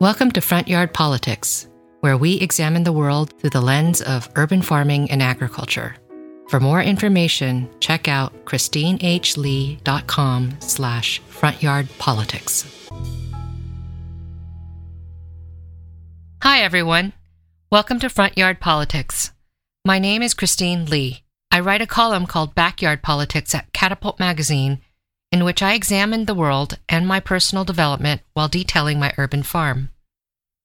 Welcome to Front Yard Politics, where we examine the world through the lens of urban farming and agriculture. For more information, check out christinehlee.com slash frontyardpolitics. Hi, everyone. Welcome to Front Yard Politics. My name is Christine Lee. I write a column called Backyard Politics at Catapult Magazine in which I examined the world and my personal development while detailing my urban farm.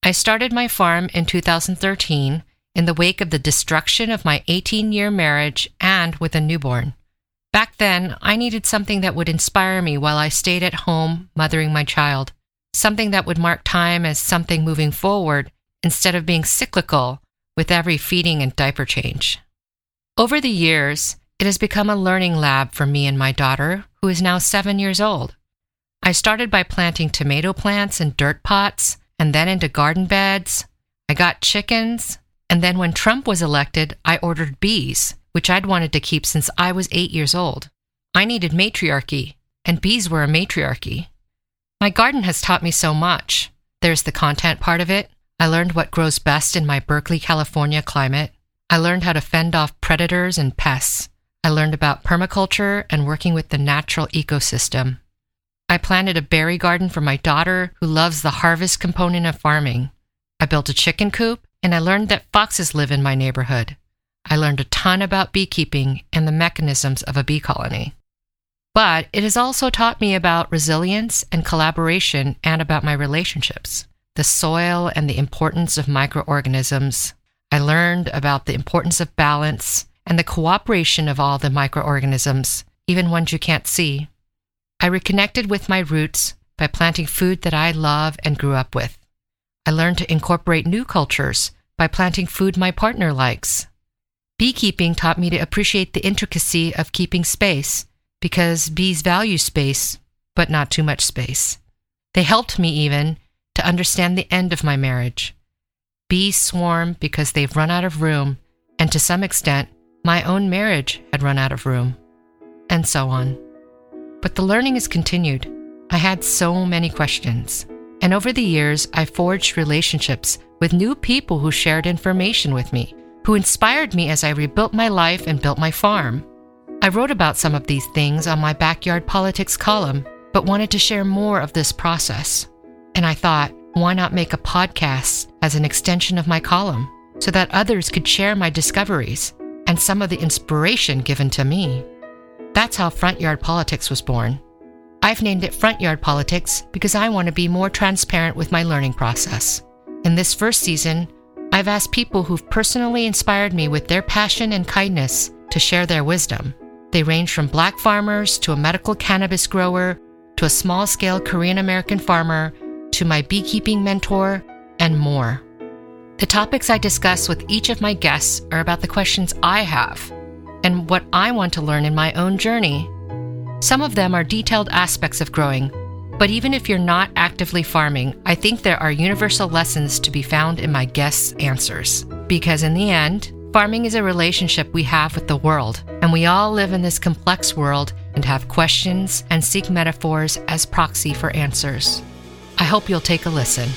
I started my farm in 2013 in the wake of the destruction of my 18 year marriage and with a newborn. Back then, I needed something that would inspire me while I stayed at home mothering my child, something that would mark time as something moving forward instead of being cyclical with every feeding and diaper change. Over the years, it has become a learning lab for me and my daughter, who is now seven years old. I started by planting tomato plants in dirt pots and then into garden beds. I got chickens, and then when Trump was elected, I ordered bees, which I'd wanted to keep since I was eight years old. I needed matriarchy, and bees were a matriarchy. My garden has taught me so much. There's the content part of it. I learned what grows best in my Berkeley, California climate. I learned how to fend off predators and pests. I learned about permaculture and working with the natural ecosystem. I planted a berry garden for my daughter who loves the harvest component of farming. I built a chicken coop and I learned that foxes live in my neighborhood. I learned a ton about beekeeping and the mechanisms of a bee colony. But it has also taught me about resilience and collaboration and about my relationships, the soil and the importance of microorganisms. I learned about the importance of balance and the cooperation of all the microorganisms, even ones you can't see. I reconnected with my roots by planting food that I love and grew up with. I learned to incorporate new cultures by planting food my partner likes. Beekeeping taught me to appreciate the intricacy of keeping space because bees value space, but not too much space. They helped me even to understand the end of my marriage. Bees swarm because they've run out of room, and to some extent, my own marriage had run out of room, and so on. But the learning has continued. I had so many questions. And over the years, I forged relationships with new people who shared information with me, who inspired me as I rebuilt my life and built my farm. I wrote about some of these things on my backyard politics column, but wanted to share more of this process. And I thought, why not make a podcast as an extension of my column so that others could share my discoveries and some of the inspiration given to me. That's how Front Yard Politics was born. I've named it Front Yard Politics because I want to be more transparent with my learning process. In this first season, I've asked people who've personally inspired me with their passion and kindness to share their wisdom. They range from black farmers to a medical cannabis grower to a small scale Korean American farmer to my beekeeping mentor and more. The topics I discuss with each of my guests are about the questions I have and what I want to learn in my own journey. Some of them are detailed aspects of growing, but even if you're not actively farming, I think there are universal lessons to be found in my guests' answers. Because in the end, farming is a relationship we have with the world, and we all live in this complex world and have questions and seek metaphors as proxy for answers. I hope you'll take a listen.